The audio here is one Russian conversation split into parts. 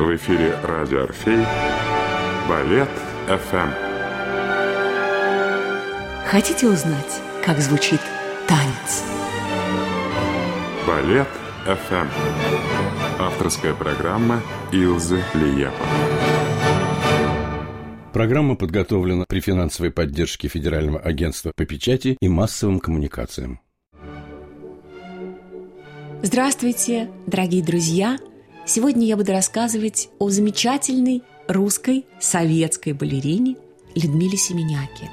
В эфире радио «Орфей» Балет ФМ. Хотите узнать, как звучит танец? Балет ФМ. Авторская программа Илзы Лиепа. Программа подготовлена при финансовой поддержке Федерального агентства по печати и массовым коммуникациям. Здравствуйте, дорогие друзья! Сегодня я буду рассказывать о замечательной русской советской балерине Людмиле Семеняке.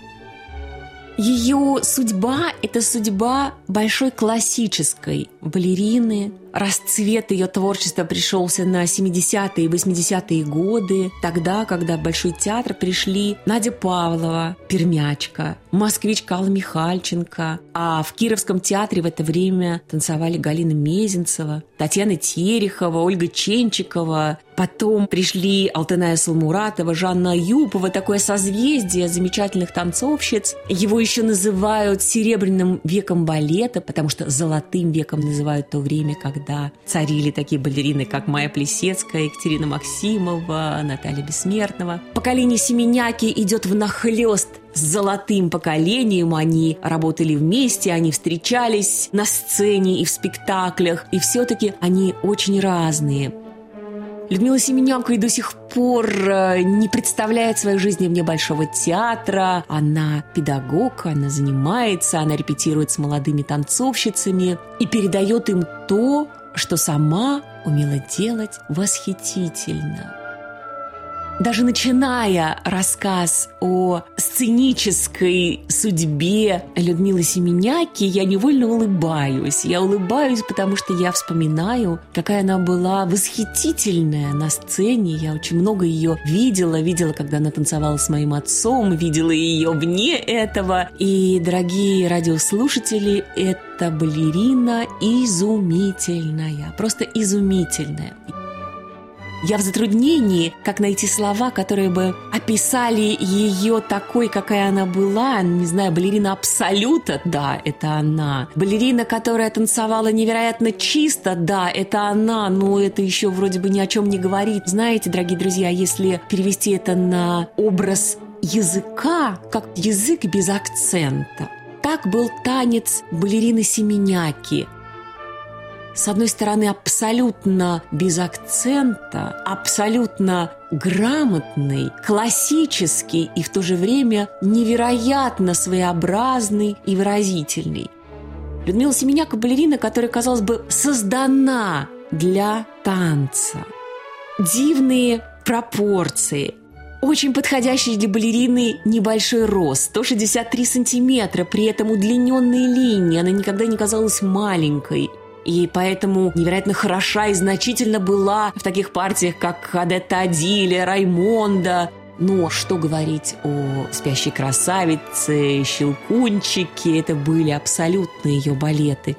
Ее судьба – это судьба большой классической балерины – расцвет ее творчества пришелся на 70-е и 80-е годы, тогда, когда в Большой театр пришли Надя Павлова, пермячка, москвичка Алла Михальченко, а в Кировском театре в это время танцевали Галина Мезенцева, Татьяна Терехова, Ольга Ченчикова, Потом пришли Алтыная Салмуратова, Жанна Аюпова, такое созвездие замечательных танцовщиц. Его еще называют серебряным веком балета, потому что золотым веком называют то время, когда царили такие балерины, как Майя Плесецкая, Екатерина Максимова, Наталья Бессмертного. Поколение Семеняки идет в нахлест с золотым поколением. Они работали вместе, они встречались на сцене и в спектаклях. И все-таки они очень разные. Людмила Семеняка и до сих пор э, не представляет своей жизни вне Большого театра. Она педагог, она занимается, она репетирует с молодыми танцовщицами и передает им то, что сама умела делать восхитительно. Даже начиная рассказ о сценической судьбе Людмилы Семеняки, я невольно улыбаюсь. Я улыбаюсь, потому что я вспоминаю, какая она была восхитительная на сцене. Я очень много ее видела. Видела, когда она танцевала с моим отцом, видела ее вне этого. И, дорогие радиослушатели, это балерина изумительная, просто изумительная. Я в затруднении, как найти слова, которые бы описали ее такой, какая она была. Не знаю, балерина Абсолюта, да, это она. Балерина, которая танцевала невероятно чисто, да, это она, но это еще вроде бы ни о чем не говорит. Знаете, дорогие друзья, если перевести это на образ языка, как язык без акцента, так был танец балерины Семеняки – с одной стороны, абсолютно без акцента, абсолютно грамотный, классический и в то же время невероятно своеобразный и выразительный. Людмила Семеняка – балерина, которая, казалось бы, создана для танца. Дивные пропорции, очень подходящий для балерины небольшой рост, 163 сантиметра, при этом удлиненные линии, она никогда не казалась маленькой – и поэтому невероятно хороша и значительно была в таких партиях, как Адетта Адиле, Раймонда, но что говорить о «Спящей красавице», «Щелкунчике» – это были абсолютно ее балеты.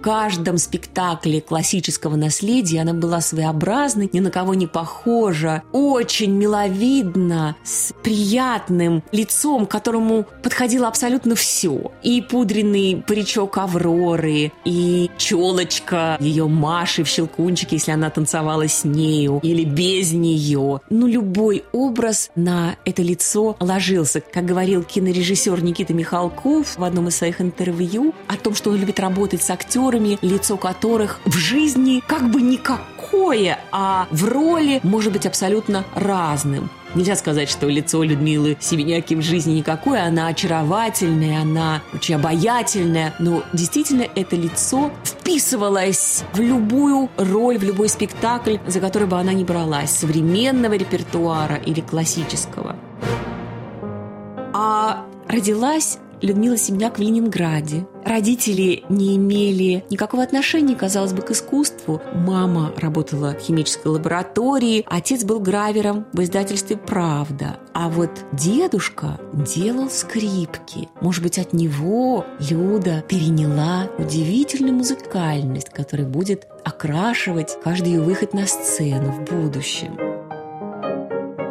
Каждом спектакле классического наследия она была своеобразной, ни на кого не похожа, очень миловидна, с приятным лицом, которому подходило абсолютно все. И пудренный паричок Авроры, и челочка ее Маши в «Щелкунчике», если она танцевала с нею, или без нее. Ну, любой образ на это лицо ложился. Как говорил кинорежиссер Никита Михалков в одном из своих интервью о том, что он любит работать с актерами, лицо которых в жизни как бы никакое, а в роли может быть абсолютно разным. Нельзя сказать, что лицо Людмилы Семеняки в жизни никакое, она очаровательная, она очень обаятельная, но действительно это лицо вписывалось в любую роль, в любой спектакль, за который бы она ни бралась, современного репертуара или классического. А родилась Людмила Семняк в Ленинграде. Родители не имели никакого отношения, казалось бы, к искусству. Мама работала в химической лаборатории, отец был гравером в издательстве «Правда». А вот дедушка делал скрипки. Может быть, от него Люда переняла удивительную музыкальность, которая будет окрашивать каждый ее выход на сцену в будущем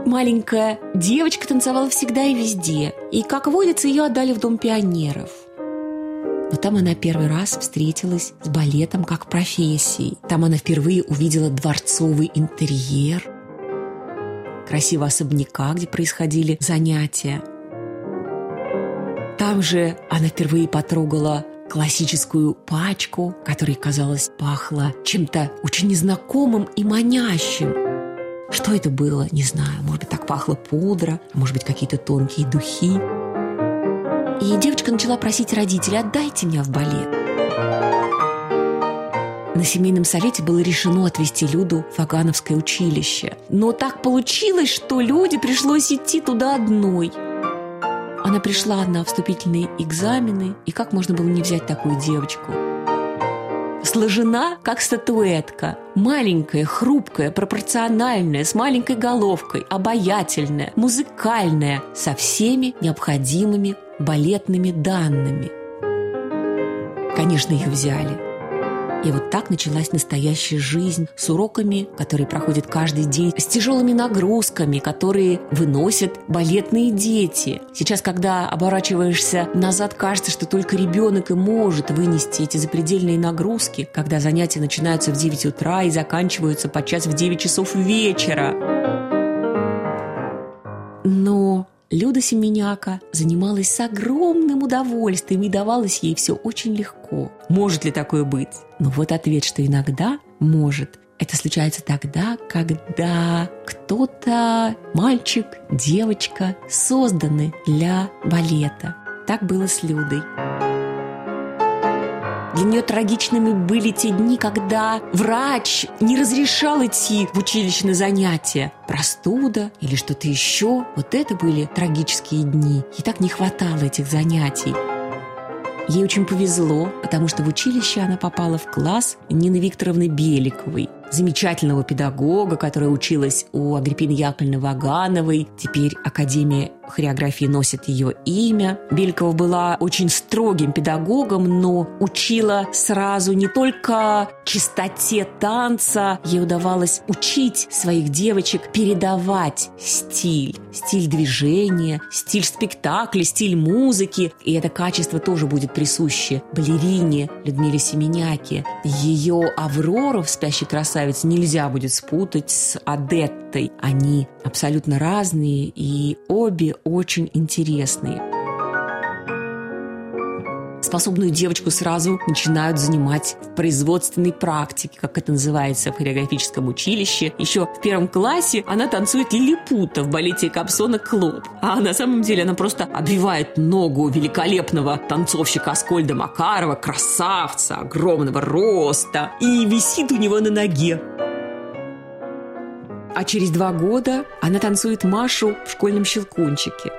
маленькая девочка танцевала всегда и везде. И, как водится, ее отдали в Дом пионеров. Но там она первый раз встретилась с балетом как профессией. Там она впервые увидела дворцовый интерьер, красивого особняка, где происходили занятия. Там же она впервые потрогала классическую пачку, которая, казалось, пахла чем-то очень незнакомым и манящим – что это было, не знаю. Может быть, так пахло пудра, а может быть, какие-то тонкие духи. И девочка начала просить родителей, отдайте меня в балет. На семейном совете было решено отвезти Люду в Вагановское училище. Но так получилось, что Люде пришлось идти туда одной. Она пришла на вступительные экзамены, и как можно было не взять такую девочку – сложена, как статуэтка. Маленькая, хрупкая, пропорциональная, с маленькой головкой, обаятельная, музыкальная, со всеми необходимыми балетными данными. Конечно, ее взяли – и вот так началась настоящая жизнь с уроками, которые проходят каждый день, с тяжелыми нагрузками, которые выносят балетные дети. Сейчас, когда оборачиваешься назад, кажется, что только ребенок и может вынести эти запредельные нагрузки, когда занятия начинаются в 9 утра и заканчиваются подчас в 9 часов вечера. Но Люда Семеняка занималась с огромным удовольствием и давалось ей все очень легко. Может ли такое быть? Но вот ответ, что иногда может. Это случается тогда, когда кто-то, мальчик, девочка, созданы для балета. Так было с Людой. Для нее трагичными были те дни, когда врач не разрешал идти в училище на занятия. Простуда или что-то еще. Вот это были трагические дни. Ей так не хватало этих занятий. Ей очень повезло, потому что в училище она попала в класс Нины Викторовны Беликовой, замечательного педагога, которая училась у Агриппины Яковлевны Вагановой. Теперь Академия хореографии носит ее имя. Белькова была очень строгим педагогом, но учила сразу не только чистоте танца, ей удавалось учить своих девочек передавать стиль, стиль движения, стиль спектакля, стиль музыки. И это качество тоже будет присуще балерине Людмиле Семеняке. Ее Аврору в «Спящей красавице» нельзя будет спутать с Адеттой. Они абсолютно разные, и обе очень интересные. Способную девочку сразу начинают занимать в производственной практике, как это называется в хореографическом училище. Еще в первом классе она танцует лилипута в балете Капсона «Клоп». А на самом деле она просто обвивает ногу великолепного танцовщика Аскольда Макарова, красавца, огромного роста, и висит у него на ноге. А через два года она танцует Машу в школьном щелкунчике.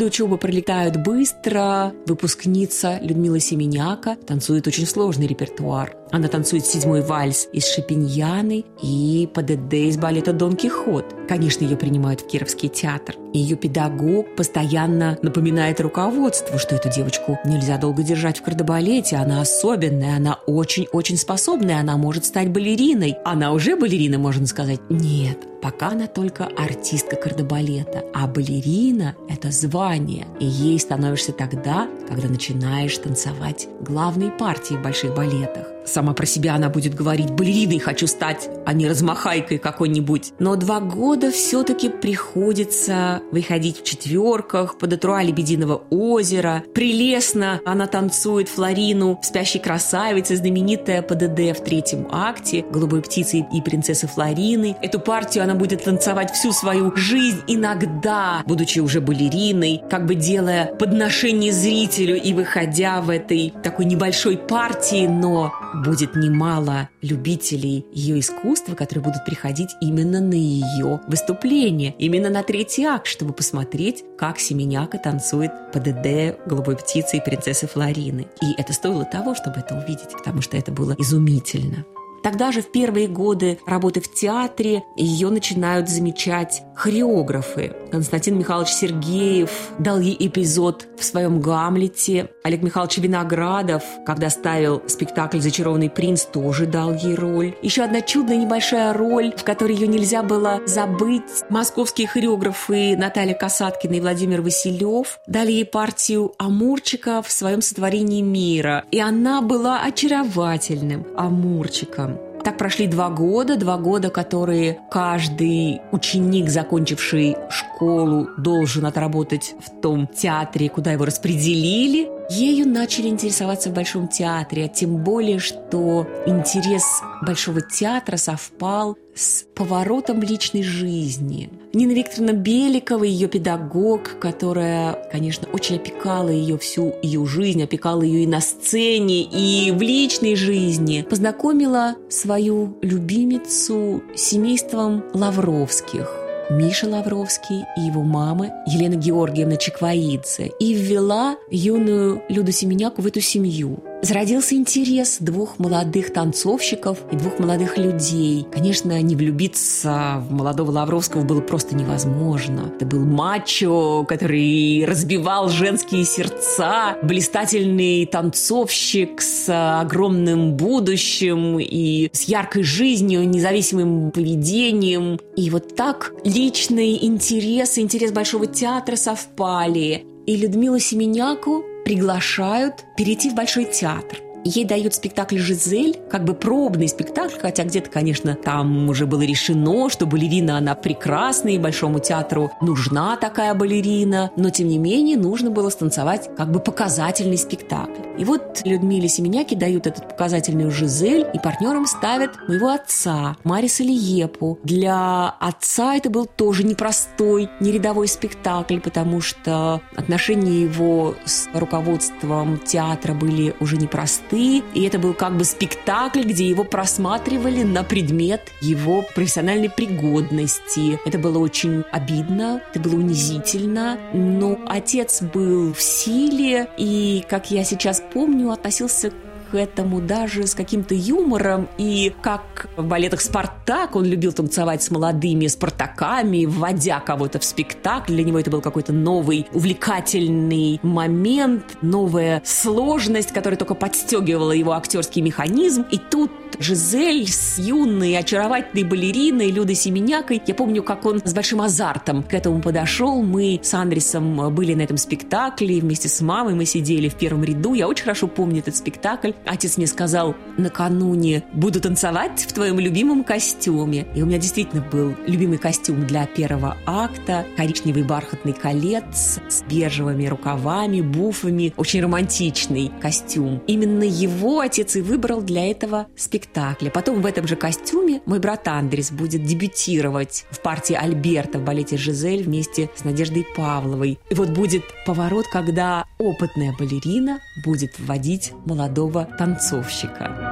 Годы учебы пролетают быстро. Выпускница Людмила Семеняка танцует очень сложный репертуар. Она танцует седьмой вальс из Шапиньяны и ПДД из балета «Дон Кихот». Конечно, ее принимают в Кировский театр. Ее педагог постоянно напоминает руководству, что эту девочку нельзя долго держать в кардебалете. Она особенная, она очень-очень способная, она может стать балериной. Она уже балерина, можно сказать. Нет, Пока она только артистка кардебалета, а балерина – это звание, и ей становишься тогда, когда начинаешь танцевать главные партии в больших балетах. Сама про себя она будет говорить «балериной хочу стать», а не размахайкой какой-нибудь. Но два года все-таки приходится выходить в четверках под этруа «Лебединого озера». Прелестно она танцует Флорину в «Спящей красавице», знаменитая ПДД в третьем акте «Голубой птицы и принцессы Флорины». Эту партию она будет танцевать всю свою жизнь, иногда, будучи уже балериной, как бы делая подношение зрителю и выходя в этой такой небольшой партии, но будет немало любителей ее искусства, которые будут приходить именно на ее выступление, именно на третий акт, чтобы посмотреть, как Семеняка танцует ПДД «Голубой птицы» и «Принцессы Флорины». И это стоило того, чтобы это увидеть, потому что это было изумительно. Тогда же в первые годы работы в театре ее начинают замечать хореографы. Константин Михайлович Сергеев дал ей эпизод в своем «Гамлете». Олег Михайлович Виноградов, когда ставил спектакль «Зачарованный принц», тоже дал ей роль. Еще одна чудная небольшая роль, в которой ее нельзя было забыть. Московские хореографы Наталья Касаткина и Владимир Василев дали ей партию Амурчика в своем сотворении мира. И она была очаровательным Амурчиком. Так прошли два года, два года, которые каждый ученик, закончивший школу, должен отработать в том театре, куда его распределили. Ею начали интересоваться в Большом театре, тем более, что интерес Большого театра совпал с поворотом личной жизни. Нина Викторовна Беликова, ее педагог, которая, конечно, очень опекала ее всю ее жизнь, опекала ее и на сцене, и в личной жизни, познакомила свою любимицу с семейством Лавровских. Миша Лавровский и его мама Елена Георгиевна Чеквоидзе и ввела юную Люду Семеняку в эту семью. Зародился интерес двух молодых танцовщиков и двух молодых людей. Конечно, не влюбиться в молодого Лавровского было просто невозможно. Это был мачо, который разбивал женские сердца, блистательный танцовщик с огромным будущим и с яркой жизнью, независимым поведением. И вот так личные интересы, интерес Большого театра совпали. И Людмила Семеняку приглашают перейти в Большой театр. Ей дают спектакль «Жизель», как бы пробный спектакль, хотя где-то, конечно, там уже было решено, что балерина, она прекрасная, и Большому театру нужна такая балерина, но, тем не менее, нужно было станцевать как бы показательный спектакль. И вот Людмиле Семеняке дают этот показательный «Жизель», и партнером ставят моего отца, Мариса Лиепу. Для отца это был тоже непростой, не рядовой спектакль, потому что отношения его с руководством театра были уже непростые, мосты, и это был как бы спектакль, где его просматривали на предмет его профессиональной пригодности. Это было очень обидно, это было унизительно, но отец был в силе, и, как я сейчас помню, относился к этому даже с каким-то юмором. И как в балетах «Спартак» он любил танцевать с молодыми спартаками, вводя кого-то в спектакль. Для него это был какой-то новый увлекательный момент, новая сложность, которая только подстегивала его актерский механизм. И тут Жизель с юной, очаровательной балериной Людой Семенякой. Я помню, как он с большим азартом к этому подошел. Мы с Андресом были на этом спектакле, вместе с мамой мы сидели в первом ряду. Я очень хорошо помню этот спектакль. Отец мне сказал накануне, буду танцевать в твоем любимом костюме. И у меня действительно был любимый костюм для первого акта. Коричневый бархатный колец с бежевыми рукавами, буфами. Очень романтичный костюм. Именно его отец и выбрал для этого спектакля. Потом в этом же костюме мой брат Андрес будет дебютировать в партии Альберта в балете «Жизель» вместе с Надеждой Павловой. И вот будет поворот, когда опытная балерина будет вводить молодого танцовщика.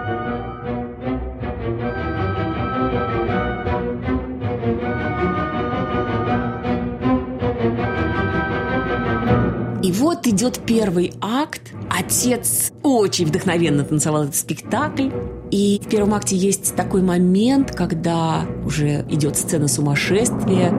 идет первый акт. Отец очень вдохновенно танцевал этот спектакль. И в первом акте есть такой момент, когда уже идет сцена сумасшествия.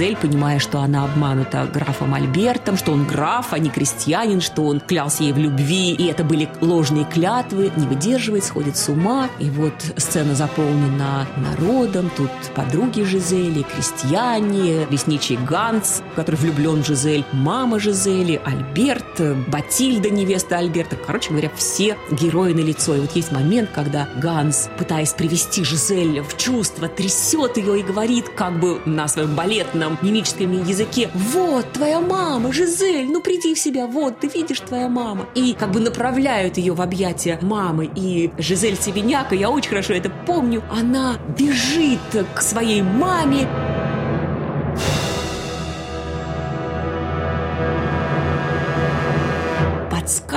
Жизель, понимая, что она обманута графом Альбертом, что он граф, а не крестьянин, что он клялся ей в любви, и это были ложные клятвы, не выдерживает, сходит с ума. И вот сцена заполнена народом, тут подруги Жизели, крестьяне, лесничий Ганс, который влюблен в Жизель, мама Жизели, Альберт, Батильда, невеста Альберта. Короче говоря, все герои на лицо. И вот есть момент, когда Ганс, пытаясь привести Жизель в чувство, трясет ее и говорит как бы на своем балет понятном мимическом языке «Вот, твоя мама, Жизель, ну приди в себя, вот, ты видишь, твоя мама». И как бы направляют ее в объятия мамы. И Жизель Севиняка, я очень хорошо это помню, она бежит к своей маме,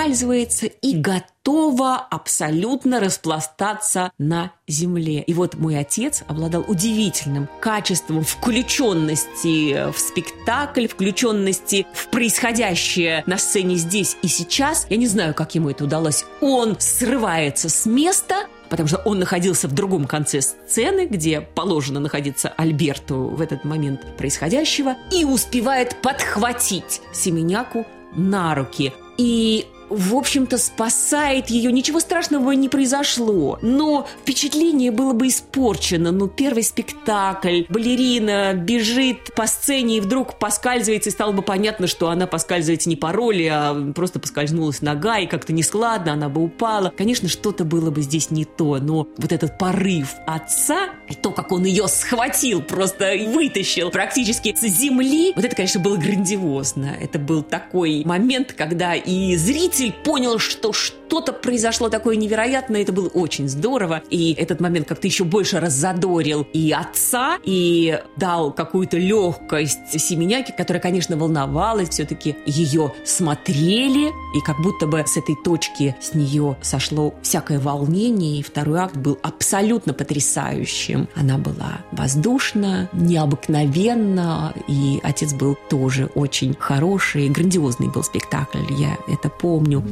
подскальзывается и готова абсолютно распластаться на земле. И вот мой отец обладал удивительным качеством включенности в спектакль, включенности в происходящее на сцене здесь и сейчас. Я не знаю, как ему это удалось. Он срывается с места, потому что он находился в другом конце сцены, где положено находиться Альберту в этот момент происходящего, и успевает подхватить Семеняку на руки. И в общем-то, спасает ее. Ничего страшного не произошло. Но впечатление было бы испорчено. Ну, первый спектакль, балерина бежит по сцене и вдруг поскальзывается, и стало бы понятно, что она поскальзывается не по роли, а просто поскользнулась нога, и как-то нескладно она бы упала. Конечно, что-то было бы здесь не то, но вот этот порыв отца, и то, как он ее схватил, просто вытащил практически с земли, вот это, конечно, было грандиозно. Это был такой момент, когда и зритель зритель понял, что что-то произошло такое невероятное, это было очень здорово, и этот момент как-то еще больше раззадорил и отца, и дал какую-то легкость Семеняке, которая, конечно, волновалась, все-таки ее смотрели, и как будто бы с этой точки с нее сошло всякое волнение, и второй акт был абсолютно потрясающим. Она была воздушна, необыкновенна, и отец был тоже очень хороший, грандиозный был спектакль, я это помню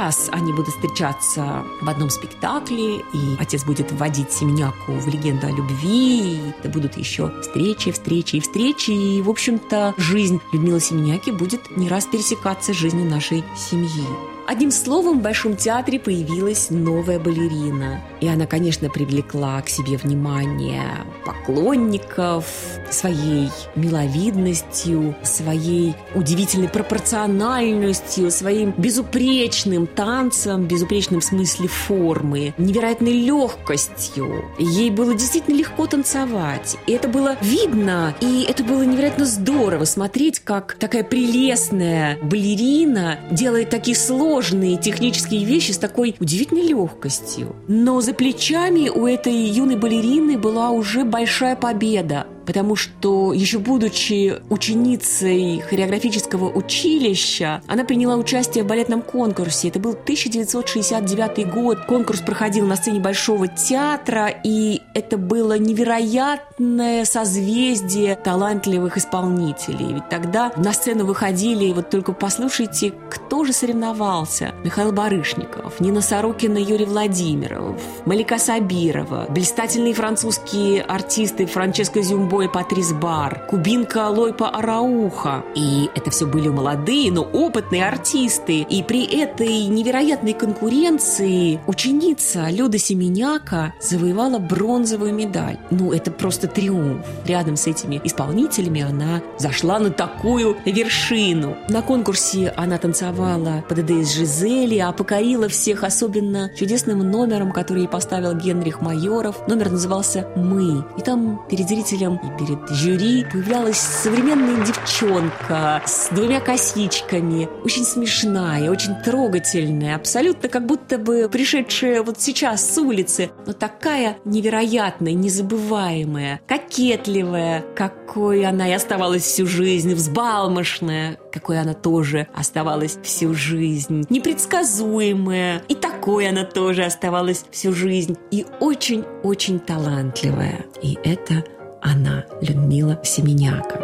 раз они будут встречаться в одном спектакле, и отец будет вводить Семеняку в легенду о любви, и это будут еще встречи, встречи и встречи. И, в общем-то, жизнь Людмилы Семеняки будет не раз пересекаться с жизнью нашей семьи. Одним словом, в Большом театре появилась новая балерина. И она, конечно, привлекла к себе внимание поклонников своей миловидностью, своей удивительной пропорциональностью, своим безупречным танцем, безупречным в смысле формы, невероятной легкостью. Ей было действительно легко танцевать. И это было видно, и это было невероятно здорово смотреть, как такая прелестная балерина делает такие сложные сложные технические вещи с такой удивительной легкостью. Но за плечами у этой юной балерины была уже большая победа потому что еще будучи ученицей хореографического училища, она приняла участие в балетном конкурсе. Это был 1969 год. Конкурс проходил на сцене Большого театра, и это было невероятное созвездие талантливых исполнителей. Ведь тогда на сцену выходили, вот только послушайте, кто же соревновался. Михаил Барышников, Нина Сорокина, Юрий Владимиров, Малика Сабирова, блистательные французские артисты Франческо Зюмбо и Патрис Бар, кубинка Лойпа Арауха. И это все были молодые, но опытные артисты. И при этой невероятной конкуренции ученица Люда Семеняка завоевала бронзовую медаль. Ну, это просто триумф. Рядом с этими исполнителями она зашла на такую вершину. На конкурсе она танцевала под ДДС Жизели, а покорила всех особенно чудесным номером, который ей поставил Генрих Майоров. Номер назывался «Мы». И там перед зрителем и перед жюри появлялась современная девчонка с двумя косичками. Очень смешная, очень трогательная, абсолютно как будто бы пришедшая вот сейчас с улицы, но такая невероятная, незабываемая, кокетливая, какой она и оставалась всю жизнь, взбалмошная, какой она тоже оставалась всю жизнь, непредсказуемая, и такой она тоже оставалась всю жизнь, и очень-очень талантливая. И это она, Людмила Семеняка.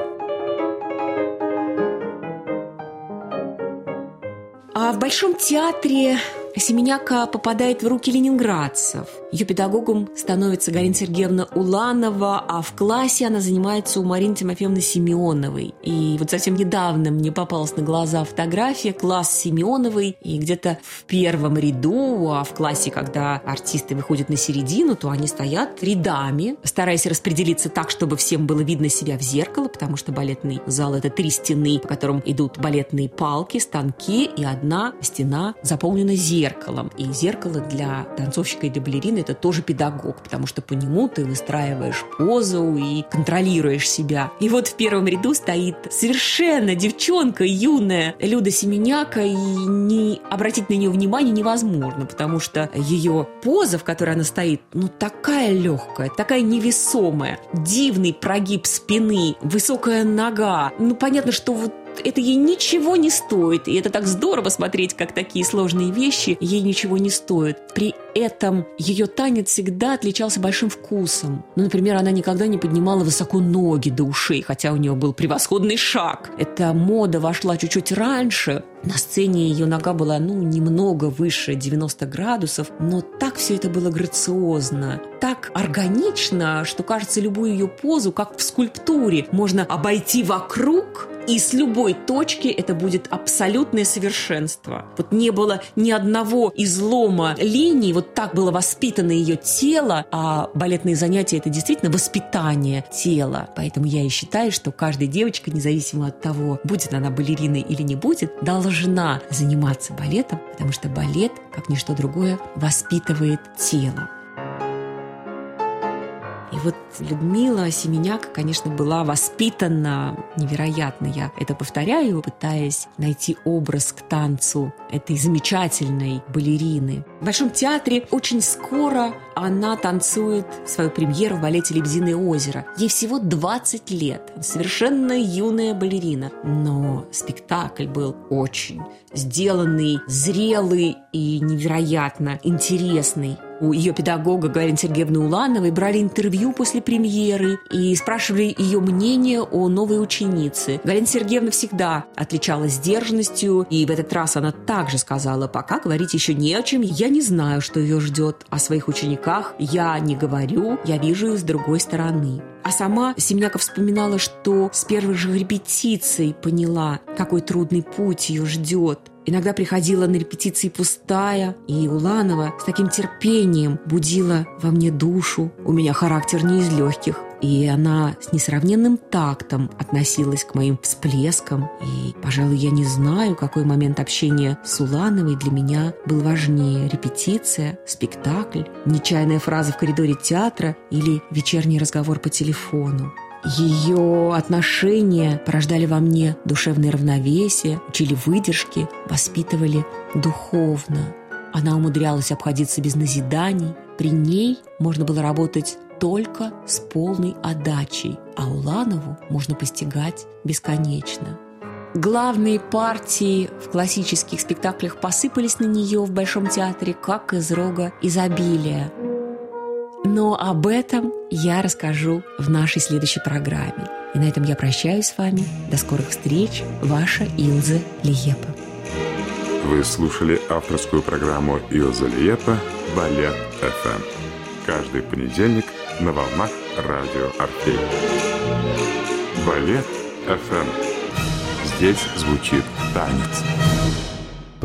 А в Большом театре Семеняка попадает в руки ленинградцев. Ее педагогом становится Галина Сергеевна Уланова, а в классе она занимается у Марины Тимофеевны Семеновой. И вот совсем недавно мне попалась на глаза фотография класс Семеновой, и где-то в первом ряду, а в классе, когда артисты выходят на середину, то они стоят рядами, стараясь распределиться так, чтобы всем было видно себя в зеркало, потому что балетный зал – это три стены, по которым идут балетные палки, станки, и одна стена заполнена зеркалом зеркалом. И зеркало для танцовщика и для балерины – это тоже педагог, потому что по нему ты выстраиваешь позу и контролируешь себя. И вот в первом ряду стоит совершенно девчонка юная Люда Семеняка, и не обратить на нее внимание невозможно, потому что ее поза, в которой она стоит, ну такая легкая, такая невесомая, дивный прогиб спины, высокая нога. Ну понятно, что вот это ей ничего не стоит. И это так здорово смотреть, как такие сложные вещи ей ничего не стоят. При этом ее танец всегда отличался большим вкусом. Ну, например, она никогда не поднимала высоко ноги до ушей, хотя у нее был превосходный шаг. Эта мода вошла чуть-чуть раньше. На сцене ее нога была, ну, немного выше 90 градусов, но так все это было грациозно, так органично, что, кажется, любую ее позу, как в скульптуре, можно обойти вокруг и с любой точки это будет абсолютное совершенство. Вот не было ни одного излома линий, вот так было воспитано ее тело, а балетные занятия – это действительно воспитание тела. Поэтому я и считаю, что каждая девочка, независимо от того, будет она балериной или не будет, должна заниматься балетом, потому что балет, как ничто другое, воспитывает тело. Вот Людмила Семеняк, конечно, была воспитана невероятно. Я это повторяю, пытаясь найти образ к танцу этой замечательной балерины. В Большом театре очень скоро она танцует свою премьеру в балете «Лебединое озеро». Ей всего 20 лет, совершенно юная балерина. Но спектакль был очень сделанный, зрелый и невероятно интересный у ее педагога Галины Сергеевны Улановой брали интервью после премьеры и спрашивали ее мнение о новой ученице. Галина Сергеевна всегда отличалась сдержанностью, и в этот раз она также сказала, пока говорить еще не о чем, я не знаю, что ее ждет. О своих учениках я не говорю, я вижу их с другой стороны. А сама Семеняков вспоминала, что с первых же репетиций поняла, какой трудный путь ее ждет. Иногда приходила на репетиции пустая, и Уланова с таким терпением будила во мне душу. У меня характер не из легких. И она с несравненным тактом относилась к моим всплескам. И, пожалуй, я не знаю, какой момент общения с Улановой для меня был важнее – репетиция, спектакль, нечаянная фраза в коридоре театра или вечерний разговор по телефону. Ее отношения порождали во мне душевное равновесие, учили выдержки, воспитывали духовно. Она умудрялась обходиться без назиданий. При ней можно было работать только с полной отдачей, а Уланову можно постигать бесконечно. Главные партии в классических спектаклях посыпались на нее в Большом театре, как из рога изобилия. Но об этом я расскажу в нашей следующей программе. И на этом я прощаюсь с вами. До скорых встреч. Ваша Илза Лиепа. Вы слушали авторскую программу Илза Лиепа «Балет ФМ». Каждый понедельник на волнах радио Орфей. Балет ФМ. Здесь звучит танец.